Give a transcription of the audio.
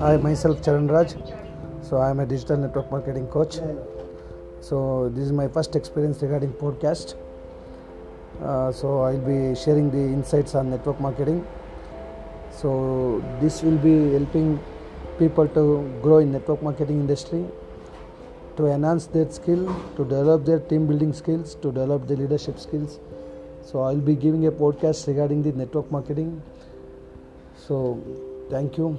I myself Charan Raj. So I am a digital network marketing coach. So this is my first experience regarding podcast. Uh, so I'll be sharing the insights on network marketing. So this will be helping people to grow in network marketing industry, to enhance their skill, to develop their team building skills, to develop the leadership skills. So I'll be giving a podcast regarding the network marketing. So thank you.